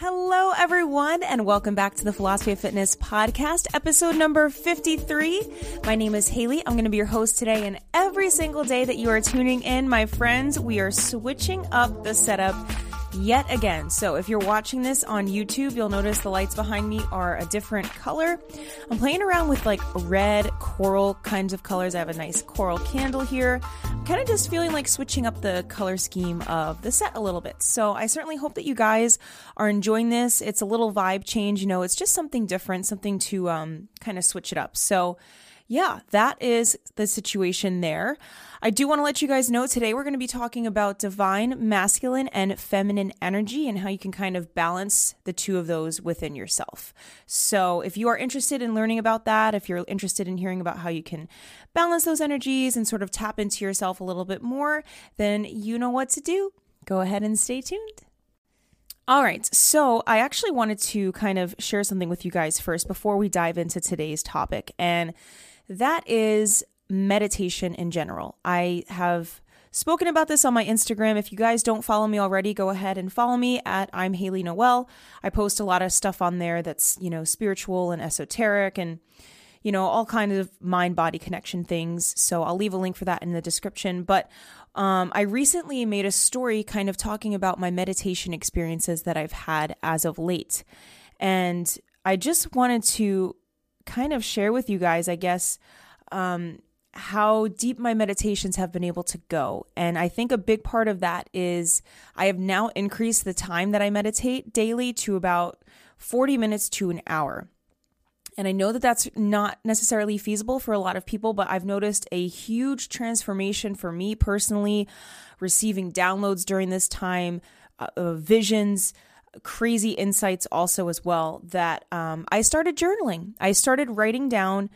Hello, everyone, and welcome back to the Philosophy of Fitness podcast, episode number 53. My name is Haley. I'm going to be your host today, and every single day that you are tuning in, my friends, we are switching up the setup yet again. So if you're watching this on YouTube, you'll notice the lights behind me are a different color. I'm playing around with like red coral kinds of colors. I have a nice coral candle here. Kind of just feeling like switching up the color scheme of the set a little bit. So I certainly hope that you guys are enjoying this. It's a little vibe change, you know, it's just something different, something to um, kind of switch it up. So yeah, that is the situation there. I do want to let you guys know today we're going to be talking about divine masculine and feminine energy and how you can kind of balance the two of those within yourself. So, if you are interested in learning about that, if you're interested in hearing about how you can balance those energies and sort of tap into yourself a little bit more, then you know what to do. Go ahead and stay tuned. All right, so I actually wanted to kind of share something with you guys first before we dive into today's topic. And that is meditation in general. I have spoken about this on my Instagram. If you guys don't follow me already, go ahead and follow me at I'm Haley Noel. I post a lot of stuff on there that's, you know, spiritual and esoteric and you know, all kinds of mind body connection things. So I'll leave a link for that in the description. But um, I recently made a story kind of talking about my meditation experiences that I've had as of late. And I just wanted to kind of share with you guys, I guess, um, how deep my meditations have been able to go. And I think a big part of that is I have now increased the time that I meditate daily to about 40 minutes to an hour. And I know that that's not necessarily feasible for a lot of people, but I've noticed a huge transformation for me personally, receiving downloads during this time, uh, uh, visions, crazy insights also as well that um, I started journaling. I started writing down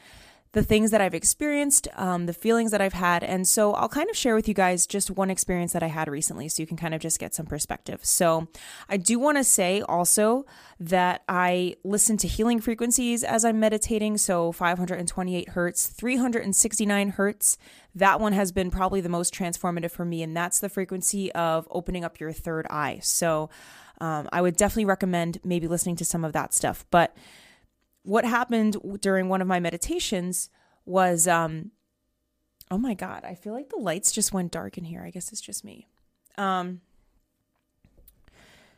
the things that I've experienced, um, the feelings that I've had. And so I'll kind of share with you guys just one experience that I had recently so you can kind of just get some perspective. So I do want to say also that I listen to healing frequencies as I'm meditating. So 528 hertz, 369 hertz. That one has been probably the most transformative for me. And that's the frequency of opening up your third eye. So um, I would definitely recommend maybe listening to some of that stuff. But what happened during one of my meditations was, um, oh my God, I feel like the lights just went dark in here. I guess it's just me. Um,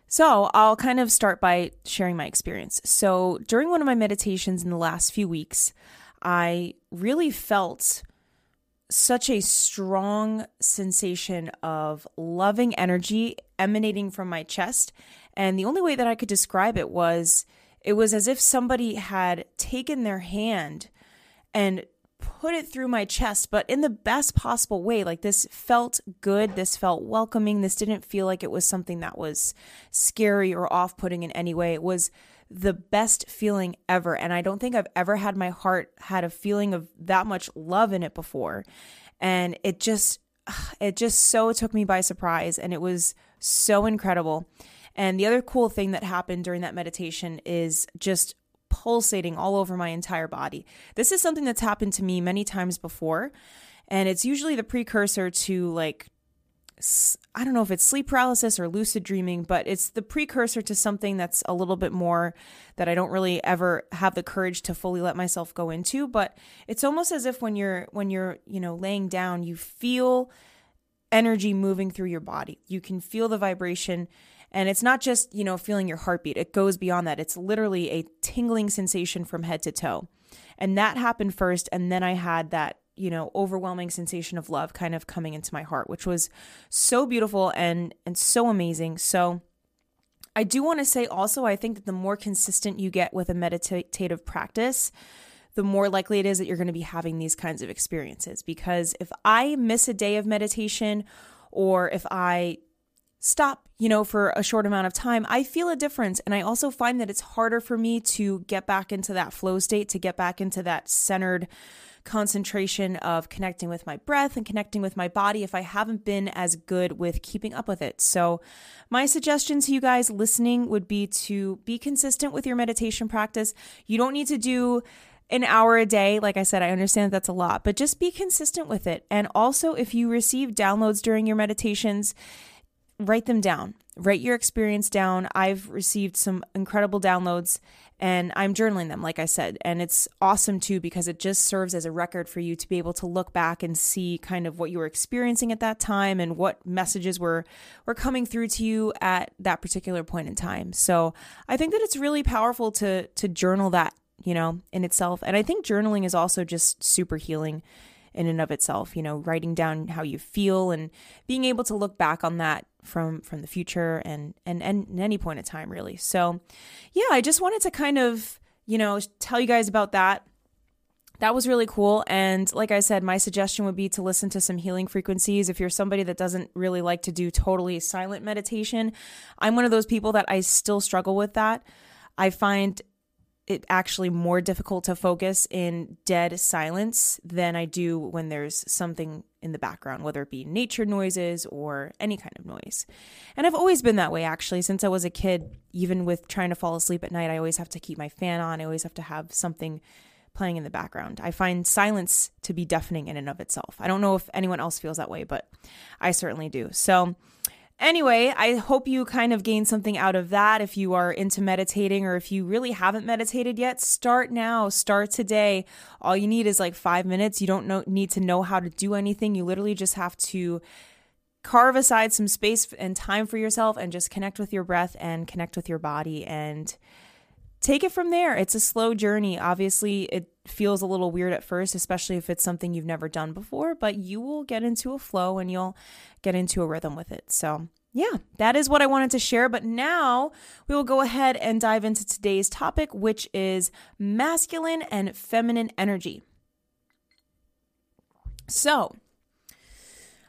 so I'll kind of start by sharing my experience. So during one of my meditations in the last few weeks, I really felt such a strong sensation of loving energy emanating from my chest. And the only way that I could describe it was it was as if somebody had taken their hand and put it through my chest, but in the best possible way. Like this felt good. This felt welcoming. This didn't feel like it was something that was scary or off putting in any way. It was the best feeling ever. And I don't think I've ever had my heart had a feeling of that much love in it before. And it just, it just so took me by surprise. And it was so incredible. And the other cool thing that happened during that meditation is just pulsating all over my entire body. This is something that's happened to me many times before. And it's usually the precursor to like I don't know if it's sleep paralysis or lucid dreaming, but it's the precursor to something that's a little bit more that I don't really ever have the courage to fully let myself go into, but it's almost as if when you're when you're, you know, laying down, you feel energy moving through your body. You can feel the vibration and it's not just, you know, feeling your heartbeat. It goes beyond that. It's literally a tingling sensation from head to toe. And that happened first and then I had that you know overwhelming sensation of love kind of coming into my heart which was so beautiful and and so amazing so I do want to say also, I think that the more consistent you get with a meditative practice, the more likely it is that you're going to be having these kinds of experiences. Because if I miss a day of meditation, or if I stop, you know, for a short amount of time, I feel a difference. And I also find that it's harder for me to get back into that flow state, to get back into that centered concentration of connecting with my breath and connecting with my body if I haven't been as good with keeping up with it. So, my suggestion to you guys listening would be to be consistent with your meditation practice. You don't need to do an hour a day. Like I said, I understand that that's a lot, but just be consistent with it. And also, if you receive downloads during your meditations, write them down. Write your experience down. I've received some incredible downloads and I'm journaling them, like I said. And it's awesome too because it just serves as a record for you to be able to look back and see kind of what you were experiencing at that time and what messages were were coming through to you at that particular point in time. So I think that it's really powerful to to journal that, you know, in itself. And I think journaling is also just super healing in and of itself, you know, writing down how you feel and being able to look back on that from from the future and and and any point in time really. So, yeah, I just wanted to kind of, you know, tell you guys about that. That was really cool and like I said, my suggestion would be to listen to some healing frequencies if you're somebody that doesn't really like to do totally silent meditation. I'm one of those people that I still struggle with that. I find it actually more difficult to focus in dead silence than I do when there's something in the background, whether it be nature noises or any kind of noise. And I've always been that way actually since I was a kid, even with trying to fall asleep at night, I always have to keep my fan on. I always have to have something playing in the background. I find silence to be deafening in and of itself. I don't know if anyone else feels that way, but I certainly do. So Anyway, I hope you kind of gain something out of that. If you are into meditating or if you really haven't meditated yet, start now. Start today. All you need is like five minutes. You don't know, need to know how to do anything. You literally just have to carve aside some space and time for yourself and just connect with your breath and connect with your body and take it from there. It's a slow journey. Obviously, it feels a little weird at first, especially if it's something you've never done before, but you will get into a flow and you'll get into a rhythm with it. So, yeah, that is what I wanted to share. But now we will go ahead and dive into today's topic, which is masculine and feminine energy. So,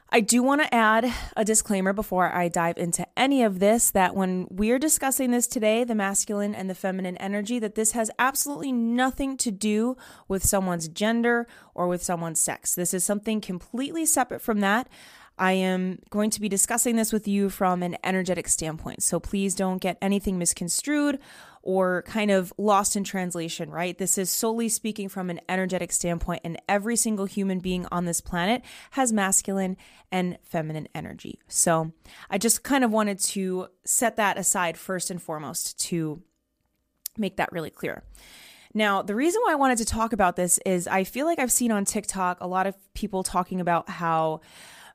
I do want to add a disclaimer before I dive into any of this that when we're discussing this today, the masculine and the feminine energy, that this has absolutely nothing to do with someone's gender or with someone's sex. This is something completely separate from that. I am going to be discussing this with you from an energetic standpoint. So please don't get anything misconstrued or kind of lost in translation, right? This is solely speaking from an energetic standpoint, and every single human being on this planet has masculine and feminine energy. So I just kind of wanted to set that aside first and foremost to make that really clear. Now, the reason why I wanted to talk about this is I feel like I've seen on TikTok a lot of people talking about how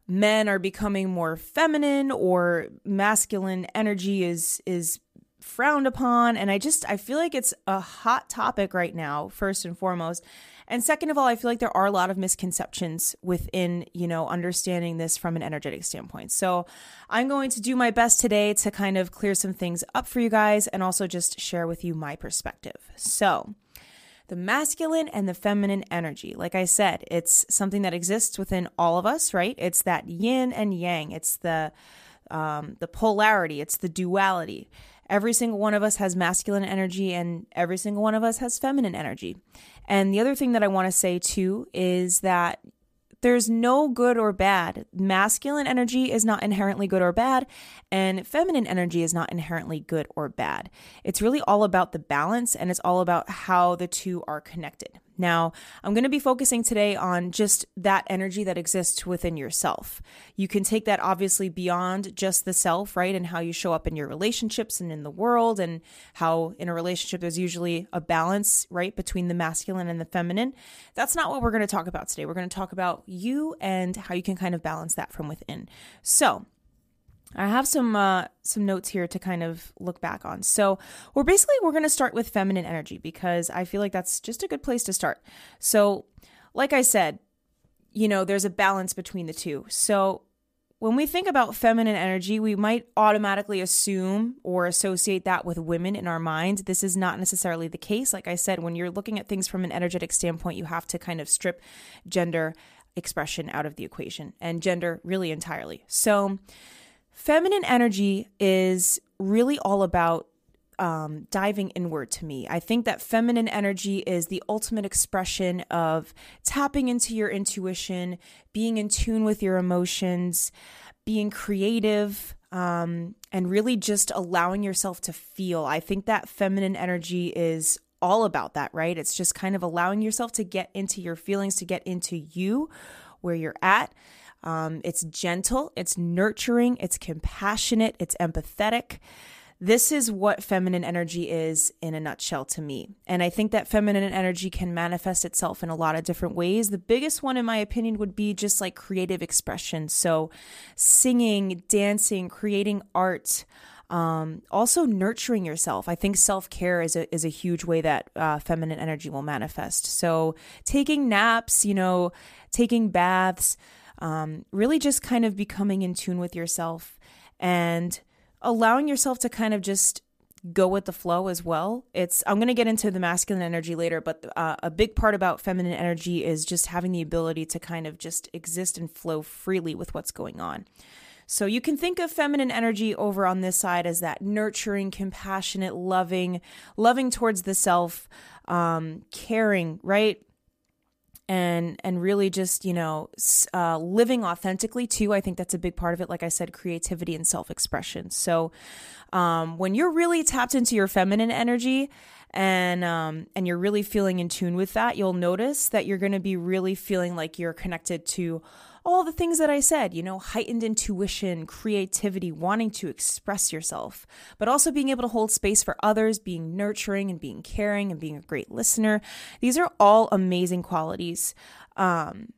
men are becoming more feminine or masculine energy is is frowned upon. And i just i feel like it's a hot topic right now first and foremost. And second of all i feel like there are a lot of misconceptions within you know understanding this from an energetic standpoint. So i'm going to do my best today to kind of clear some things up for you guys and also just share with you my perspective. So the masculine and the feminine energy. Like I said, it's something that exists within all of us, right? It's that yin and yang. It's the um, the polarity. It's the duality. Every single one of us has masculine energy and every single one of us has feminine energy. And the other thing that I want to say too is that there's no good or bad. Masculine energy is not inherently good or bad, and feminine energy is not inherently good or bad. It's really all about the balance and it's all about how the two are connected. Now, I'm going to be focusing today on just that energy that exists within yourself. You can take that obviously beyond just the self, right? And how you show up in your relationships and in the world, and how in a relationship there's usually a balance, right, between the masculine and the feminine. That's not what we're going to talk about today. We're going to talk about you and how you can kind of balance that from within. So, I have some uh, some notes here to kind of look back on. So we're basically we're going to start with feminine energy because I feel like that's just a good place to start. So, like I said, you know, there's a balance between the two. So when we think about feminine energy, we might automatically assume or associate that with women in our minds. This is not necessarily the case. Like I said, when you're looking at things from an energetic standpoint, you have to kind of strip gender expression out of the equation and gender really entirely. So Feminine energy is really all about um, diving inward to me. I think that feminine energy is the ultimate expression of tapping into your intuition, being in tune with your emotions, being creative, um, and really just allowing yourself to feel. I think that feminine energy is all about that, right? It's just kind of allowing yourself to get into your feelings, to get into you, where you're at. Um, it's gentle, it's nurturing, it's compassionate, it's empathetic. This is what feminine energy is in a nutshell to me. And I think that feminine energy can manifest itself in a lot of different ways. The biggest one, in my opinion, would be just like creative expression. So, singing, dancing, creating art. Um, also nurturing yourself. I think self care is a is a huge way that uh, feminine energy will manifest. So taking naps, you know, taking baths, um, really just kind of becoming in tune with yourself and allowing yourself to kind of just go with the flow as well. It's I'm going to get into the masculine energy later, but uh, a big part about feminine energy is just having the ability to kind of just exist and flow freely with what's going on. So you can think of feminine energy over on this side as that nurturing, compassionate, loving, loving towards the self, um, caring, right? And and really just you know uh, living authentically too i think that's a big part of it. Like i said creativity and self-expression. So um, when you're really tapped into your feminine energy and um, and you're really feeling in tune with that you'll notice that you're going to be really feeling like you're connected to all the things that I said, you know, heightened intuition, creativity, wanting to express yourself, but also being able to hold space for others, being nurturing and being caring and being a great listener. These are all amazing qualities um,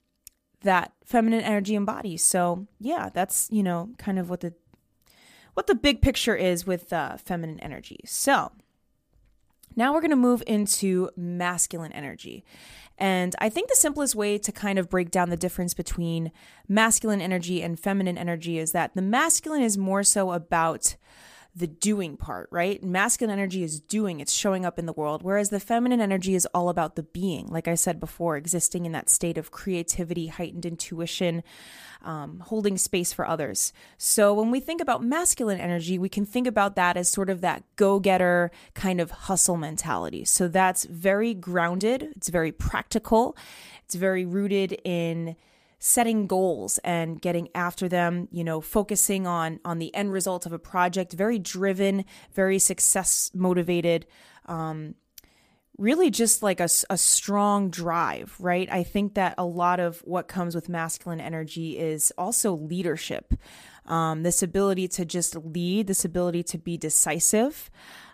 that feminine energy embodies. So, yeah, that's, you know, kind of what the what the big picture is with uh, feminine energy. So, now we're going to move into masculine energy. And I think the simplest way to kind of break down the difference between masculine energy and feminine energy is that the masculine is more so about the doing part, right? Masculine energy is doing, it's showing up in the world, whereas the feminine energy is all about the being, like I said before, existing in that state of creativity, heightened intuition, um, holding space for others. So when we think about masculine energy, we can think about that as sort of that go getter kind of hustle mentality. So that's very grounded, it's very practical, it's very rooted in setting goals and getting after them you know focusing on on the end result of a project very driven very success motivated um, really just like a, a strong drive right? I think that a lot of what comes with masculine energy is also leadership um, this ability to just lead this ability to be decisive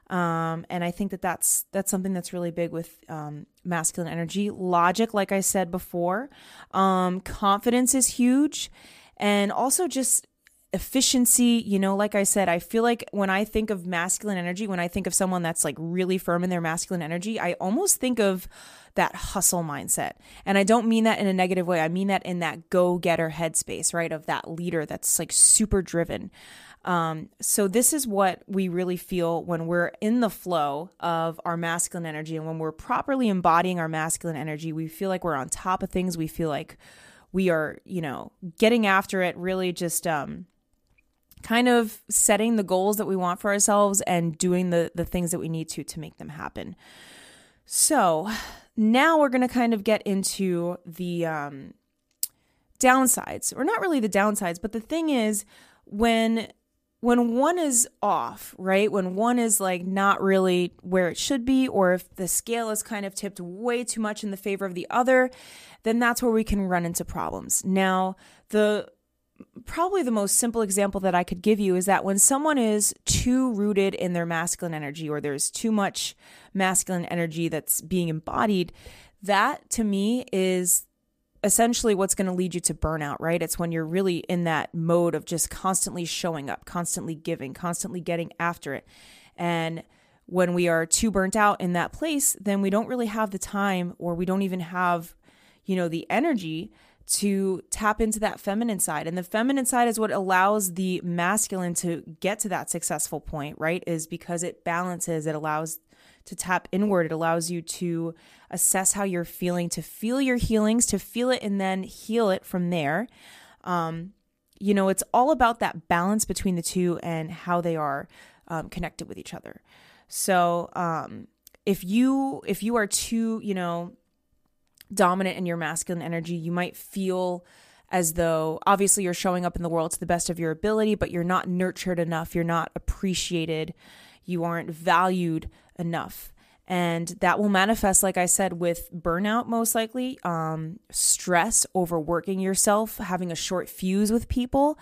um, and I think that that's that's something that's really big with um, masculine energy. Logic, like I said before, um, confidence is huge, and also just efficiency. You know, like I said, I feel like when I think of masculine energy, when I think of someone that's like really firm in their masculine energy, I almost think of that hustle mindset. And I don't mean that in a negative way. I mean that in that go getter headspace, right? Of that leader that's like super driven. Um, so this is what we really feel when we're in the flow of our masculine energy and when we're properly embodying our masculine energy, we feel like we're on top of things. We feel like we are, you know, getting after it, really just um kind of setting the goals that we want for ourselves and doing the the things that we need to to make them happen. So, now we're going to kind of get into the um downsides, or not really the downsides, but the thing is when when one is off, right? When one is like not really where it should be, or if the scale is kind of tipped way too much in the favor of the other, then that's where we can run into problems. Now, the probably the most simple example that I could give you is that when someone is too rooted in their masculine energy, or there's too much masculine energy that's being embodied, that to me is essentially what's going to lead you to burnout, right? It's when you're really in that mode of just constantly showing up, constantly giving, constantly getting after it. And when we are too burnt out in that place, then we don't really have the time or we don't even have, you know, the energy to tap into that feminine side. And the feminine side is what allows the masculine to get to that successful point, right? Is because it balances, it allows to tap inward. It allows you to assess how you're feeling, to feel your healings, to feel it and then heal it from there. Um, you know, it's all about that balance between the two and how they are um, connected with each other. So, um, if you if you are too, you know, dominant in your masculine energy, you might feel as though obviously you're showing up in the world to the best of your ability, but you're not nurtured enough, you're not appreciated, you aren't valued enough. And that will manifest, like I said, with burnout, most likely, um, stress, overworking yourself, having a short fuse with people,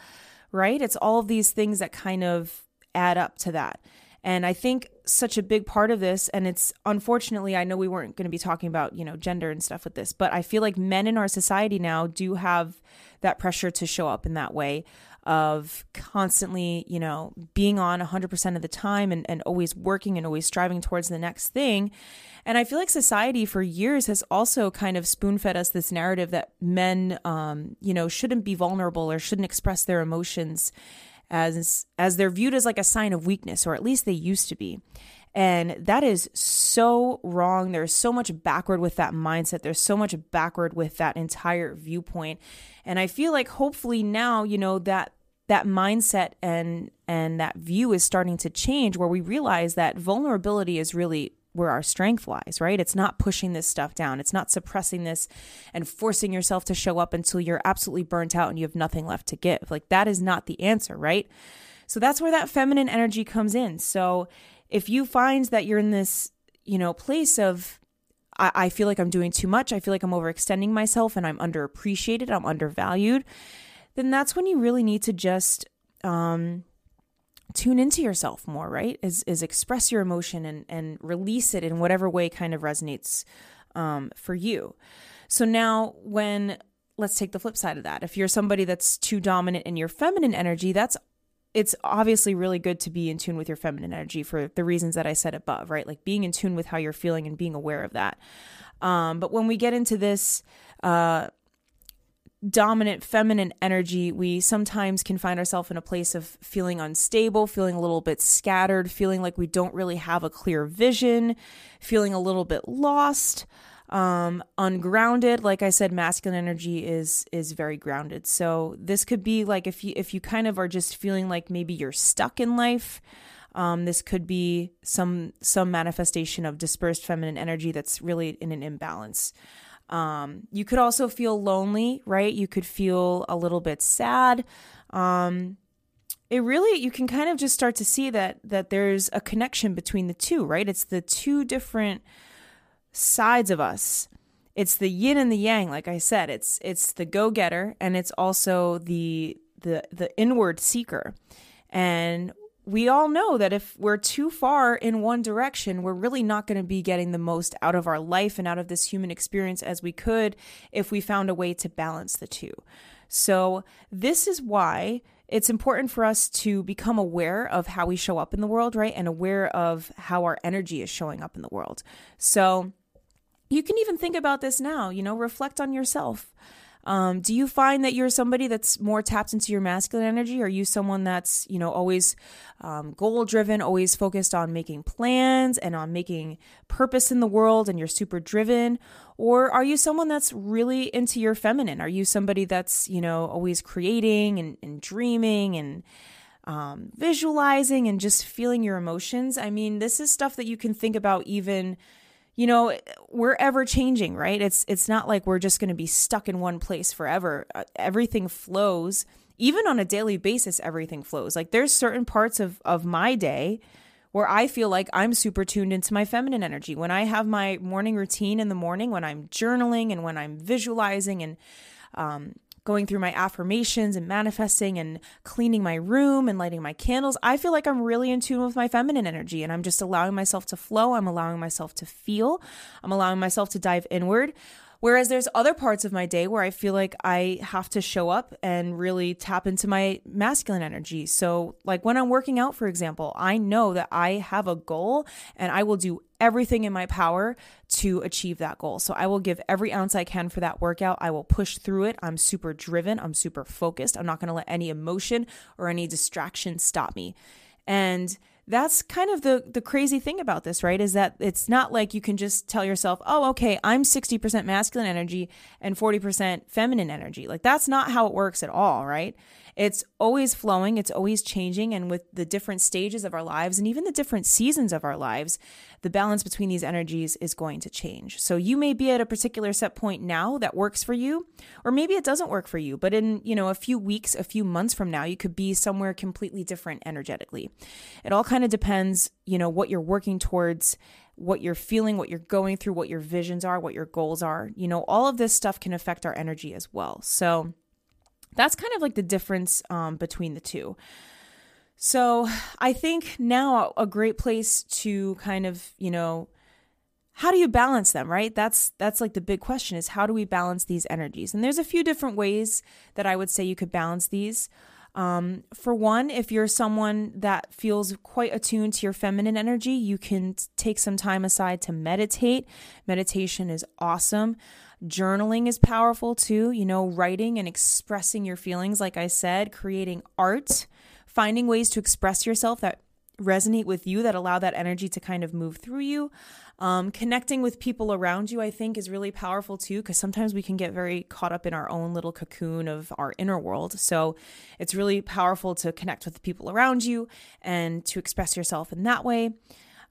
right? It's all of these things that kind of add up to that. And I think such a big part of this, and it's unfortunately, I know we weren't going to be talking about, you know, gender and stuff with this, but I feel like men in our society now do have that pressure to show up in that way of constantly, you know, being on 100% of the time and, and always working and always striving towards the next thing. And I feel like society for years has also kind of spoon fed us this narrative that men, um, you know, shouldn't be vulnerable or shouldn't express their emotions as as they're viewed as like a sign of weakness or at least they used to be. And that is so wrong. There's so much backward with that mindset. There's so much backward with that entire viewpoint. And i feel like hopefully now you know that that mindset and and that view is starting to change where we realize that vulnerability is really where our strength lies, right? It's not pushing this stuff down. It's not suppressing this and forcing yourself to show up until you're absolutely burnt out and you have nothing left to give. Like that is not the answer, right? So that's where that feminine energy comes in. So if you find that you're in this, you know, place of I, I feel like I'm doing too much, I feel like I'm overextending myself and I'm underappreciated, I'm undervalued, then that's when you really need to just um, tune into yourself more, right? Is is express your emotion and and release it in whatever way kind of resonates um, for you. So now when let's take the flip side of that. If you're somebody that's too dominant in your feminine energy, that's it's obviously really good to be in tune with your feminine energy for the reasons that I said above, right? Like being in tune with how you're feeling and being aware of that. Um, but when we get into this uh, dominant feminine energy, we sometimes can find ourselves in a place of feeling unstable, feeling a little bit scattered, feeling like we don't really have a clear vision, feeling a little bit lost, um, ungrounded. Like I said, masculine energy is is very grounded. So this could be like if you if you kind of are just feeling like maybe you're stuck in life. Um, this could be some some manifestation of dispersed feminine energy that's really in an imbalance. Um, you could also feel lonely, right? You could feel a little bit sad. Um, it really you can kind of just start to see that that there's a connection between the two, right? It's the two different sides of us. It's the yin and the yang, like I said. It's it's the go-getter and it's also the the the inward seeker. And we all know that if we're too far in one direction, we're really not going to be getting the most out of our life and out of this human experience as we could if we found a way to balance the two. So, this is why it's important for us to become aware of how we show up in the world, right? And aware of how our energy is showing up in the world. So, you can even think about this now, you know, reflect on yourself. Um, do you find that you're somebody that's more tapped into your masculine energy? Are you someone that's, you know, always um, goal driven, always focused on making plans and on making purpose in the world and you're super driven? Or are you someone that's really into your feminine? Are you somebody that's, you know, always creating and, and dreaming and um, visualizing and just feeling your emotions? I mean, this is stuff that you can think about even you know we're ever changing right? It's it's not like we're just going to be stuck in one place forever. Uh, everything flows. Even on a daily basis everything flows. Like there's certain parts of of my day where I feel like I'm super tuned into my feminine energy. When I have my morning routine in the morning, when I'm journaling and when I'm visualizing and um, going through my affirmations and manifesting and cleaning my room and lighting my candles, I feel like I'm really in tune with my feminine energy and I'm just allowing myself to flow. I'm allowing myself to feel. I'm allowing myself to dive inward. Whereas there's other parts of my day where I feel like I have to show up and really tap into my masculine energy. So, like when I'm working out, for example, I know that I have a goal and I will do everything in my power to achieve that goal. So, I will give every ounce I can for that workout. I will push through it. I'm super driven, I'm super focused. I'm not going to let any emotion or any distraction stop me. And that's kind of the the crazy thing about this, right? Is that it's not like you can just tell yourself, "Oh, okay, I'm 60% masculine energy and 40% feminine energy." Like that's not how it works at all, right? It's always flowing, it's always changing. And with the different stages of our lives and even the different seasons of our lives, the balance between these energies is going to change. So you may be at a particular set point now that works for you, or maybe it doesn't work for you. But in, you know, a few weeks, a few months from now, you could be somewhere completely different energetically. It all kind of depends, you know, what you're working towards what you're feeling, what you're going through, what your visions are, what your goals are. You know, all of this stuff can affect our energy as well. So that's kind of like the difference um, between the two. So I think now a great place to kind of, you know, how do you balance them, right? That's that's like the big question is how do we balance these energies? And there's a few different ways that I would say you could balance these. Um, for one, if you're someone that feels quite attuned to your feminine energy, you can take some time aside to meditate. Meditation is awesome. Journaling is powerful too, you know, writing and expressing your feelings, like I said, creating art, finding ways to express yourself that resonate with you, that allow that energy to kind of move through you. Um, connecting with people around you, I think, is really powerful too, because sometimes we can get very caught up in our own little cocoon of our inner world. So it's really powerful to connect with the people around you and to express yourself in that way.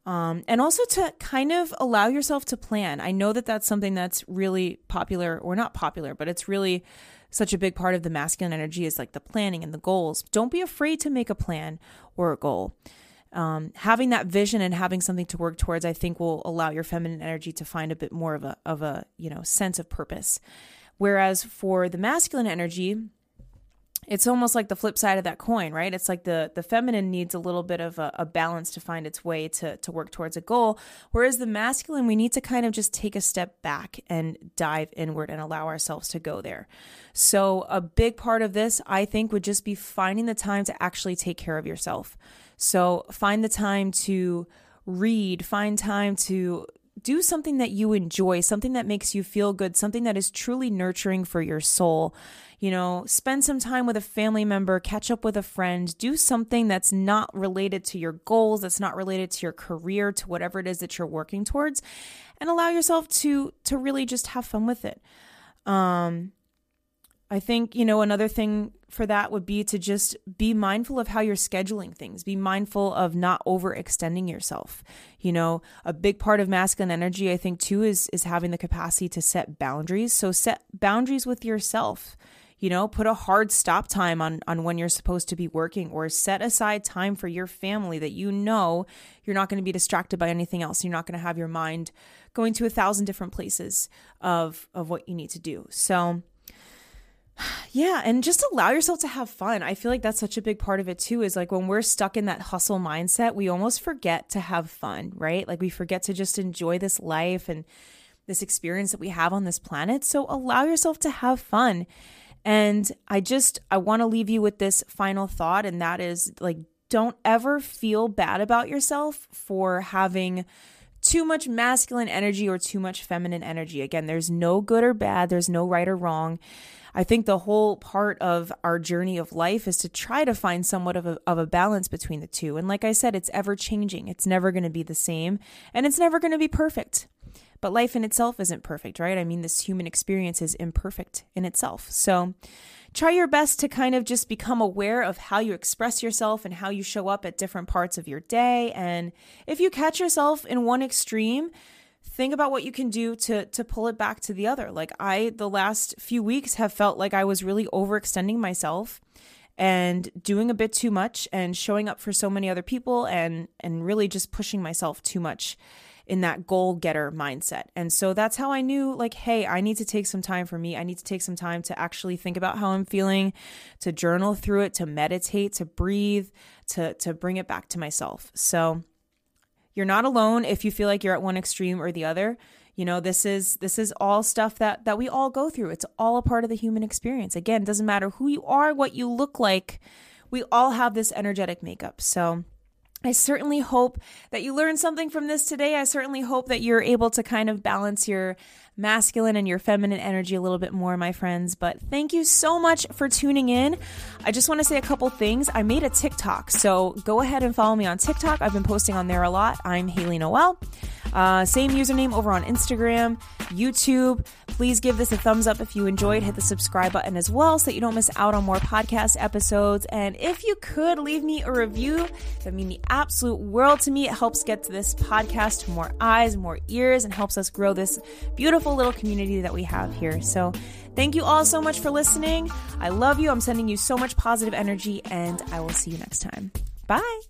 Um, and also to kind of allow yourself to plan. I know that that's something that's really popular, or not popular, but it's really such a big part of the masculine energy is like the planning and the goals. Don't be afraid to make a plan or a goal um, having that vision and having something to work towards, I think, will allow your feminine energy to find a bit more of a of a you know sense of purpose. Whereas for the masculine energy, it's almost like the flip side of that coin, right? It's like the the feminine needs a little bit of a, a, balance to find its way to to work towards a goal, whereas the masculine we need to kind of just take a step back and dive inward and allow ourselves to go there. So a big part of this, I think, would just be finding the time to actually take care of yourself. So find the time to read, find time to do something that you enjoy, something that makes you feel good, something that is truly nurturing for your soul. You know, spend some time with a family member, catch up with a friend, do something that's not related to your goals, that's not related to your career, to whatever it is that you're working towards, and allow yourself to to really just have fun with it. Um I think, you know, another thing for that would be to just be mindful of how you're scheduling things. Be mindful of not overextending yourself. You know, a big part of masculine energy I think too is is having the capacity to set boundaries. So set boundaries with yourself. You know, put a hard stop time on on when you're supposed to be working or set aside time for your family that you know you're not going to be distracted by anything else. You're not going to have your mind going to a thousand different places of of what you need to do. So, yeah, and just allow yourself to have fun. I feel like that's such a big part of it too is like when we're stuck in that hustle mindset, we almost forget to have fun, right? Like we forget to just enjoy this life and this experience that we have on this planet. So allow yourself to have fun. And I just I want to leave you with this final thought and that is like don't ever feel bad about yourself for having too much masculine energy or too much feminine energy. Again, there's no good or bad, there's no right or wrong. I think the whole part of our journey of life is to try to find somewhat of a, of a balance between the two. And like I said, it's ever changing, it's never going to be the same, and it's never going to be perfect. But life in itself isn't perfect, right? I mean, this human experience is imperfect in itself. So, try your best to kind of just become aware of how you express yourself and how you show up at different parts of your day. And if you catch yourself in one extreme, think about what you can do to to pull it back to the other. Like I the last few weeks have felt like I was really overextending myself and doing a bit too much and showing up for so many other people and and really just pushing myself too much in that goal getter mindset. And so that's how I knew like hey, I need to take some time for me. I need to take some time to actually think about how I'm feeling, to journal through it, to meditate, to breathe, to to bring it back to myself. So you're not alone if you feel like you're at one extreme or the other. You know, this is this is all stuff that that we all go through. It's all a part of the human experience. Again, doesn't matter who you are, what you look like. We all have this energetic makeup. So, I certainly hope that you learned something from this today. I certainly hope that you're able to kind of balance your masculine and your feminine energy a little bit more, my friends. But thank you so much for tuning in. I just want to say a couple things. I made a TikTok, so go ahead and follow me on TikTok. I've been posting on there a lot. I'm Haley Noel. Uh, same username over on Instagram, YouTube. Please give this a thumbs up if you enjoyed. Hit the subscribe button as well so that you don't miss out on more podcast episodes. And if you could leave me a review, that mean the absolute world to me. It helps get this podcast to more eyes, more ears, and helps us grow this beautiful little community that we have here. So thank you all so much for listening. I love you. I'm sending you so much positive energy, and I will see you next time. Bye.